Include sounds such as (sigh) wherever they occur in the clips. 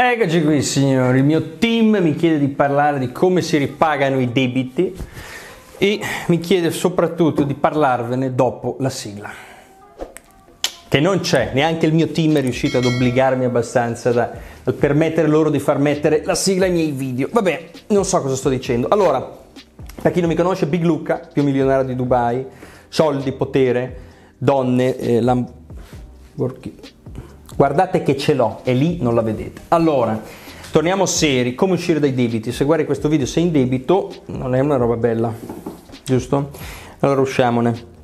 Eccoci qui signori, il mio team mi chiede di parlare di come si ripagano i debiti e mi chiede soprattutto di parlarvene dopo la sigla. Che non c'è, neanche il mio team è riuscito ad obbligarmi abbastanza da, da permettere loro di far mettere la sigla ai miei video. Vabbè, non so cosa sto dicendo. Allora, per chi non mi conosce, Big Luca, più milionario di Dubai, soldi, potere, donne, eh, Lamborghini Guardate che ce l'ho e lì non la vedete. Allora, torniamo seri, come uscire dai debiti? Se guardi questo video sei in debito, non è una roba bella, giusto? Allora usciamone.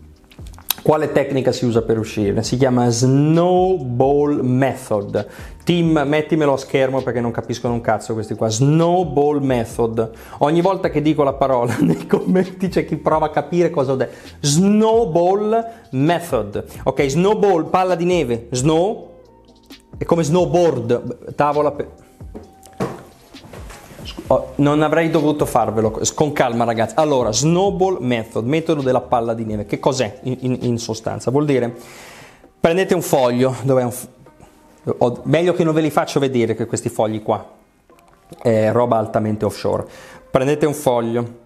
Quale tecnica si usa per uscire? Si chiama Snowball Method. Team, mettimelo a schermo perché non capiscono un cazzo questi qua. Snowball Method. Ogni volta che dico la parola (laughs) nei commenti c'è chi prova a capire cosa ho detto. Snowball Method. Ok, snowball, palla di neve. Snow, è come snowboard, tavola per... Oh, non avrei dovuto farvelo, con calma ragazzi. Allora, snowball method, metodo della palla di neve. Che cos'è in, in, in sostanza? Vuol dire, prendete un foglio, dove è un... Oh, meglio che non ve li faccio vedere che questi fogli qua, è roba altamente offshore. Prendete un foglio,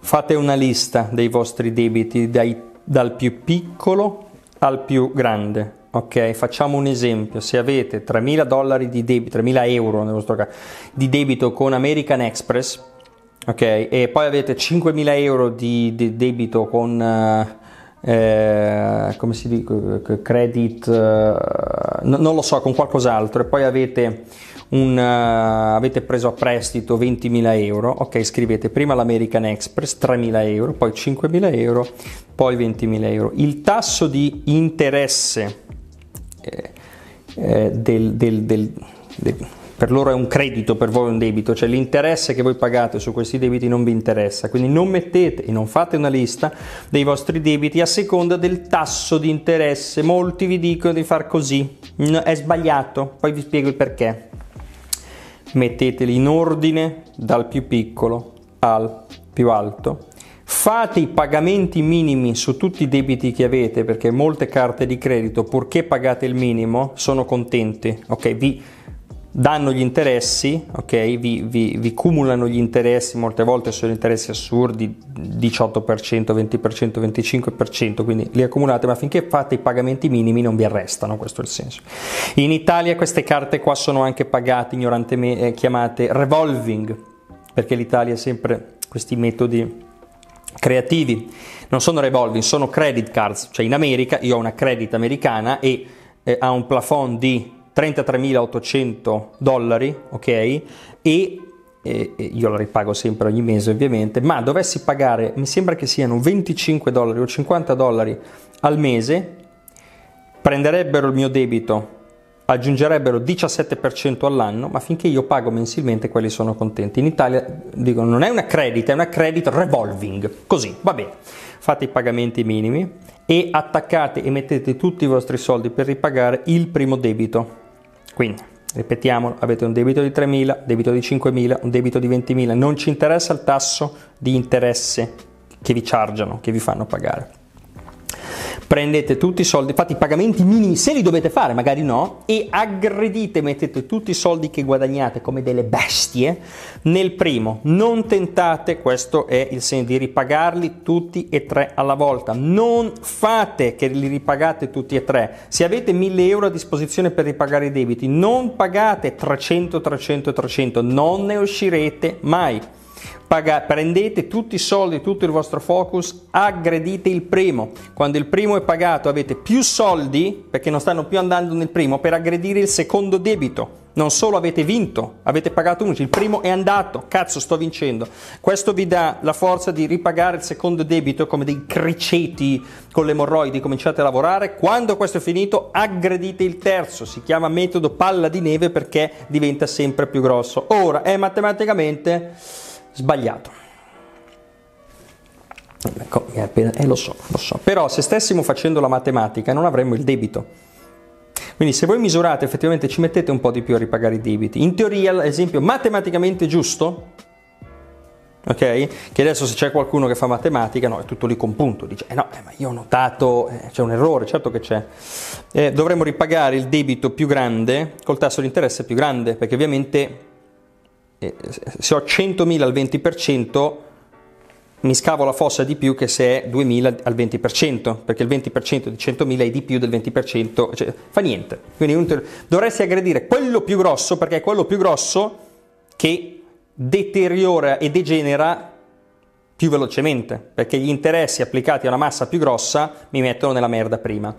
fate una lista dei vostri debiti dai, dal più piccolo al più grande Ok, facciamo un esempio, se avete 3.000 dollari di debito, 3.000 euro nel vostro caso, di debito con American Express, ok, e poi avete 5.000 euro di, di debito con, uh, eh, come si dice, credit, uh, non lo so, con qualcos'altro, e poi avete un, uh, avete preso a prestito 20.000 euro, ok, scrivete prima l'American Express 3.000 euro, poi 5.000 euro, poi 20.000 euro. Il tasso di interesse eh, del, del, del, per loro è un credito, per voi è un debito, cioè l'interesse che voi pagate su questi debiti non vi interessa, quindi non mettete e non fate una lista dei vostri debiti a seconda del tasso di interesse. Molti vi dicono di far così, è sbagliato, poi vi spiego il perché. Metteteli in ordine dal più piccolo al più alto Fate i pagamenti minimi su tutti i debiti che avete perché molte carte di credito, purché pagate il minimo, sono contenti. Ok, vi danno gli interessi, ok, vi, vi, vi cumulano gli interessi, molte volte sono interessi assurdi, 18%, 20%, 25%, quindi li accumulate, ma finché fate i pagamenti minimi non vi arrestano, questo è il senso. In Italia queste carte qua sono anche pagate, ignorantemente eh, chiamate revolving, perché l'Italia ha sempre questi metodi creativi, non sono revolving, sono credit cards, cioè in America io ho una credit americana e eh, ha un plafond di 33.800 dollari, ok? E e io la ripago sempre ogni mese ovviamente, ma dovessi pagare, mi sembra che siano 25 dollari o 50 dollari al mese, prenderebbero il mio debito aggiungerebbero 17% all'anno, ma finché io pago mensilmente quelli sono contenti. In Italia dicono non è una credit, è una credit revolving, così, va bene. Fate i pagamenti minimi e attaccate e mettete tutti i vostri soldi per ripagare il primo debito. Quindi, ripetiamo, avete un debito di 3.000, debito di 5.000, un debito di 20.000, non ci interessa il tasso di interesse che vi chargiano, che vi fanno pagare prendete tutti i soldi, fate i pagamenti minimi se li dovete fare, magari no, e aggredite, mettete tutti i soldi che guadagnate come delle bestie nel primo. Non tentate, questo è il segno di ripagarli tutti e tre alla volta. Non fate che li ripagate tutti e tre. Se avete 1000 euro a disposizione per ripagare i debiti, non pagate 300, 300, 300, non ne uscirete mai. Paga- prendete tutti i soldi, tutto il vostro focus, aggredite il primo. Quando il primo è pagato avete più soldi, perché non stanno più andando nel primo, per aggredire il secondo debito. Non solo avete vinto, avete pagato uno, il primo è andato, cazzo sto vincendo. Questo vi dà la forza di ripagare il secondo debito come dei criceti con le emorroidi, cominciate a lavorare. Quando questo è finito aggredite il terzo, si chiama metodo palla di neve perché diventa sempre più grosso. Ora è matematicamente sbagliato. Ecco, appena, eh, lo so, lo so. Però se stessimo facendo la matematica non avremmo il debito. Quindi se voi misurate effettivamente ci mettete un po' di più a ripagare i debiti. In teoria, l'esempio matematicamente giusto ok? Che adesso se c'è qualcuno che fa matematica, no, è tutto lì con punto, dice, eh no, eh, ma io ho notato, eh, c'è un errore, certo che c'è. Eh, dovremmo ripagare il debito più grande col tasso di interesse più grande, perché ovviamente se ho 100.000 al 20%, mi scavo la fossa di più che se è 2.000 al 20%, perché il 20% di 100.000 è di più del 20%, cioè fa niente. Quindi dovresti aggredire quello più grosso, perché è quello più grosso che deteriora e degenera più velocemente, perché gli interessi applicati a una massa più grossa mi mettono nella merda prima.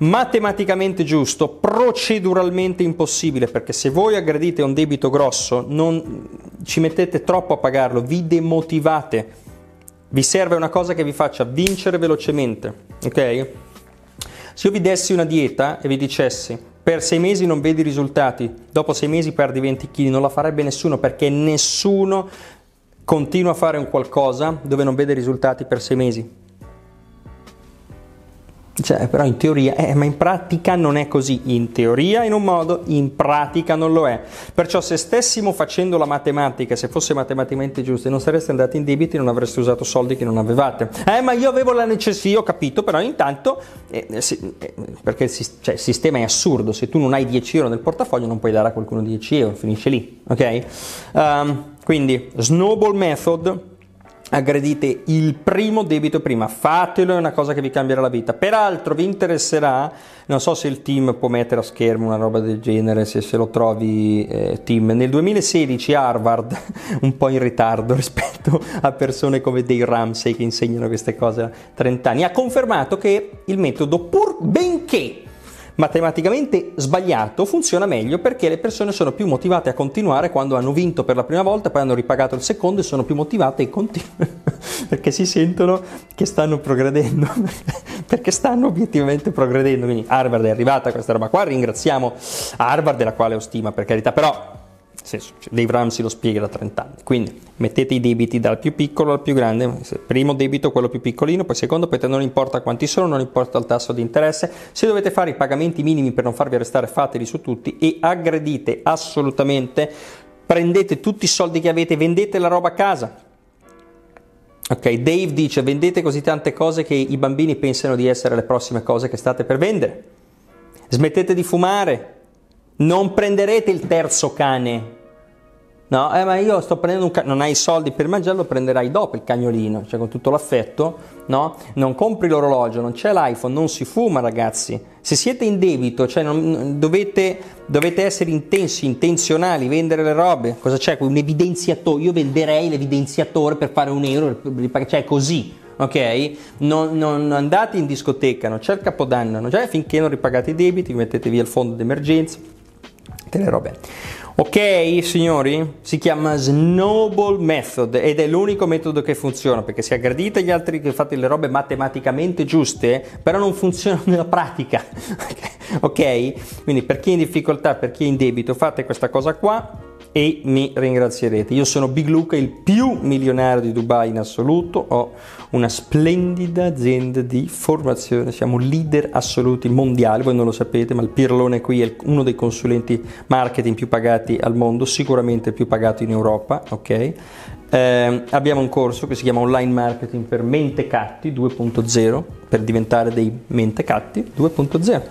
Matematicamente giusto, proceduralmente impossibile, perché se voi aggredite un debito grosso, non ci mettete troppo a pagarlo, vi demotivate. Vi serve una cosa che vi faccia vincere velocemente, ok? Se io vi dessi una dieta e vi dicessi per sei mesi non vedi risultati, dopo sei mesi perdi 20 kg, non la farebbe nessuno perché nessuno continua a fare un qualcosa dove non vede risultati per sei mesi. Cioè, però in teoria, eh, ma in pratica non è così. In teoria in un modo, in pratica non lo è. Perciò se stessimo facendo la matematica, se fosse matematicamente giusta, non sareste andati in debiti non avreste usato soldi che non avevate. Eh, ma io avevo la necessità, ho capito, però intanto, eh, eh, eh perché il, cioè, il, sistema è assurdo, se tu non hai 10 euro nel portafoglio non puoi dare a qualcuno 10 euro, finisce lì, ok? Um, quindi, snowball method aggredite il primo debito prima, fatelo, è una cosa che vi cambierà la vita. Peraltro vi interesserà, non so se il team può mettere a schermo una roba del genere, se, se lo trovi eh, team, nel 2016 Harvard, (laughs) un po' in ritardo (laughs) rispetto a persone come Dave Ramsey che insegnano queste cose a 30 anni, ha confermato che il metodo, pur benché matematicamente sbagliato funziona meglio perché le persone sono più motivate a continuare quando hanno vinto per la prima volta, poi hanno ripagato il secondo e sono più motivate e continuano (laughs) perché si sentono che stanno progredendo, (laughs) perché stanno obiettivamente progredendo. Quindi Harvard è arrivata questa roba qua, ringraziamo Harvard della quale ho stima per carità, però senso, Dave Ramsey lo spiega da 30 anni. Quindi mettete i debiti dal più piccolo al più grande, primo debito quello più piccolino, poi secondo, poi non importa quanti sono, non importa il tasso di interesse, se dovete fare i pagamenti minimi per non farvi arrestare fateli su tutti e aggredite assolutamente, prendete tutti i soldi che avete, vendete la roba a casa. Ok, Dave dice vendete così tante cose che i bambini pensano di essere le prossime cose che state per vendere. Smettete di fumare, non prenderete il terzo cane No, eh, ma io sto prendendo un cane, non hai i soldi per mangiarlo, prenderai dopo il cagnolino, cioè con tutto l'affetto, no? Non compri l'orologio, non c'è l'iPhone, non si fuma, ragazzi. Se siete in debito, cioè non, dovete, dovete essere intensi, intenzionali, vendere le robe. Cosa c'è? Un evidenziatore, io venderei l'evidenziatore per fare un euro, cioè così, ok? Non, non, andate in discoteca, non c'è il capodanno, non c'è, finché non ripagate i debiti, mettete via il fondo d'emergenza, te le robe. Ok, signori? Si chiama Snowball Method ed è l'unico metodo che funziona perché se aggredite gli altri che fate le robe matematicamente giuste, però non funzionano nella pratica. (laughs) ok? Quindi per chi è in difficoltà, per chi è in debito, fate questa cosa qua e mi ringrazierete. Io sono Big Luca, il più milionario di Dubai in assoluto, ho una splendida azienda di formazione, siamo leader assoluti mondiali, voi non lo sapete, ma il Pirlone qui è uno dei consulenti marketing più pagati al mondo, sicuramente più pagato in Europa, ok? Eh, abbiamo un corso che si chiama Online Marketing per Mentecatti 2.0 per diventare dei mentecatti 2.0.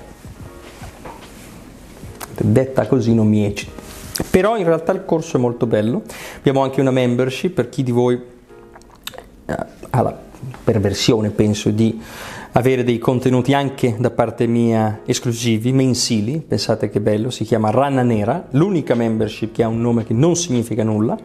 Detta così non mi eccita. Però in realtà il corso è molto bello, abbiamo anche una membership per chi di voi eh, ha la perversione, penso, di avere dei contenuti anche da parte mia esclusivi, mensili, pensate che bello, si chiama Rana Nera, l'unica membership che ha un nome che non significa nulla.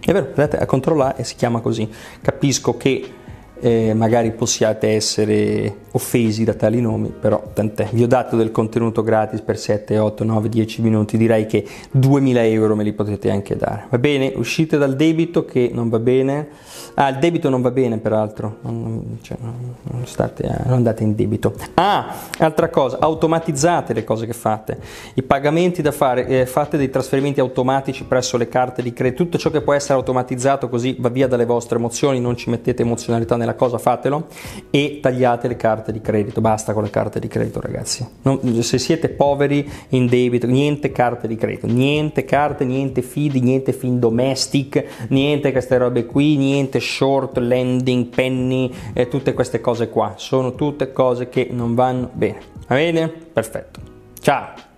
È vero, andate a controllare e si chiama così. Capisco che eh, magari possiate essere offesi da tali nomi, però tant'è. Vi ho dato del contenuto gratis per 7, 8, 9, 10 minuti, direi che 2000 euro me li potete anche dare. Va bene, uscite dal debito che non va bene. Ah, il debito non va bene peraltro, non, cioè, non, state, non andate in debito. Ah, altra cosa, automatizzate le cose che fate. I pagamenti da fare, eh, fate dei trasferimenti automatici presso le carte di credito, tutto ciò che può essere automatizzato così va via dalle vostre emozioni, non ci mettete emozionalità nella cosa, fatelo e tagliate le carte carte di credito, basta con le carte di credito ragazzi. Non, se siete poveri in debito, niente carte di credito, niente carte, niente feed, niente fin domestic, niente queste robe qui, niente short, lending, penny, e tutte queste cose qua. Sono tutte cose che non vanno bene. Va bene? Perfetto. Ciao!